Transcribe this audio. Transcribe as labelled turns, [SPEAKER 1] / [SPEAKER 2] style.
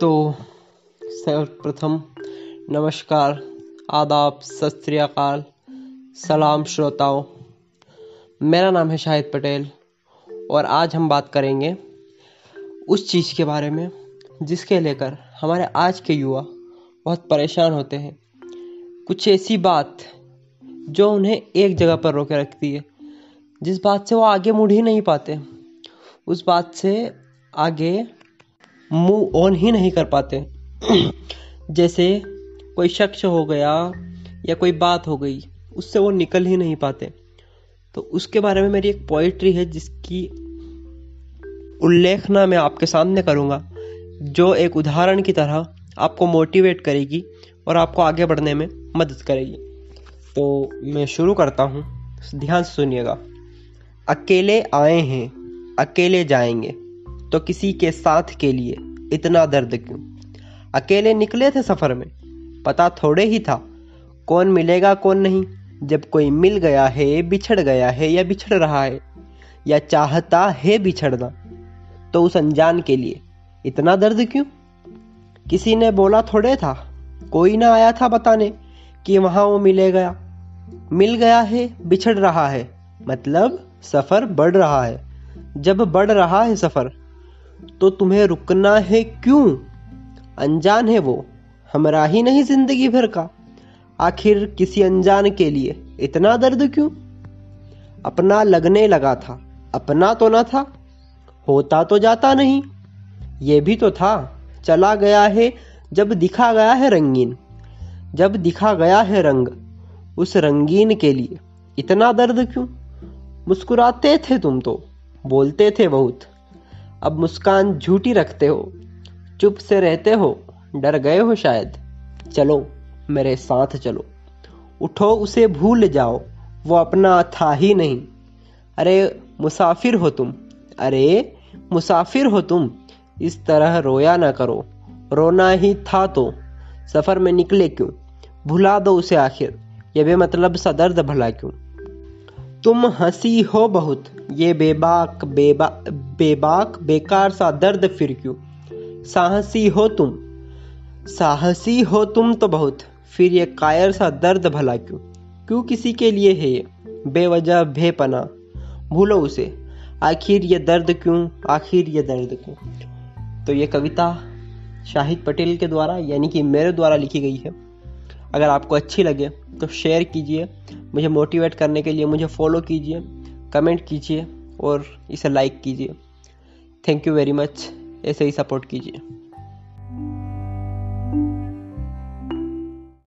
[SPEAKER 1] तो सर्वप्रथम नमस्कार, आदाब सत सलाम श्रोताओं। मेरा नाम है शाहिद पटेल और आज हम बात करेंगे उस चीज़ के बारे में जिसके लेकर हमारे आज के युवा बहुत परेशान होते हैं। कुछ ऐसी बात जो उन्हें एक जगह पर रोके रखती है, जिस बात से वो आगे मुड़ ही नहीं पाते। उस बात से आगे मूव ऑन ही नहीं कर पाते। जैसे कोई शख्स हो गया या कोई बात हो गई, उससे वो निकल ही नहीं पाते। तो उसके बारे में मेरी एक पोइट्री है जिसकी उल्लेखना मैं आपके सामने करूँगा, जो एक उदाहरण की तरह आपको मोटिवेट करेगी और आपको आगे बढ़ने में मदद करेगी। तो मैं शुरू करता हूँ। ध्यान से सुनिएगा। अकेले आए हैं, अकेले जाएँगे। तो किसी के साथ के लिए इतना दर्द क्यों? अकेले निकले थे सफ़र में? पता थोड़े ही था। कौन मिलेगा, कौन नहीं? जब कोई मिल गया है, बिछड़ गया है या बिछड़ रहा है, या चाहता है बिछड़ना तो उस अनजान के लिए इतना दर्द क्यों? किसी ने बोला थोड़े था। कोई ना आया था बताने कि वहाँ वो मिले गया। मिल गया है, बिछड़ रहा है। मतलब सफ़र बढ़ रहा है। जब बढ़ रहा है सफ़र तो तुम्हें रुकना है क्यों? अनजान है वो, हमरा ही नहीं ज़िंदगी भर का। आखिर किसी अनजान के लिए इतना दर्द क्यों? अपना लगने लगा था, अपना तो ना था, होता तो जाता नहीं। ये भी तो था, चला गया है जब दिखा गया है रंगीन। जब दिखा गया है रंग, उस रंगीन के लिए इतना दर्द क्यों? मुस्कुराते थे तुम तो बोलते थे बहुत। अब मुस्कान झूठी रखते हो, चुप से रहते हो, डर गए हो शायद। चलो, मेरे साथ चलो। उठो, उसे भूल जाओ, वो अपना था ही नहीं। अरे, मुसाफिर हो तुम। अरे, मुसाफिर हो तुम। इस तरह रोया ना करो। रोना ही था तो। सफ़र में निकले क्यों? भुला दो उसे आखिर। ये बेमतलब सा दर्द भला क्यों? तुम हँसी हो बहुत। ये बेबाक, बेबा, बेबाक, बेकार सा दर्द फिर क्यों? साहसी हो तुम। साहसी हो तुम तो बहुत। फिर ये कायर सा दर्द भला क्यों? क्यों किसी के लिए है ये? बेवजह बेपना भूलो उसे। आखिर ये दर्द क्यों? आखिर ये दर्द क्यों? तो ये कविता शाहिद पटेल के द्वारा, यानी कि मेरे द्वारा लिखी गई है। अगर आपको अच्छी लगे तो शेयर कीजिए। मुझे मोटिवेट करने के लिए मुझे फॉलो कीजिए कमेंट कीजिए और इसे लाइक कीजिए। थैंक यू वेरी मच ऐसे ही सपोर्ट कीजिए।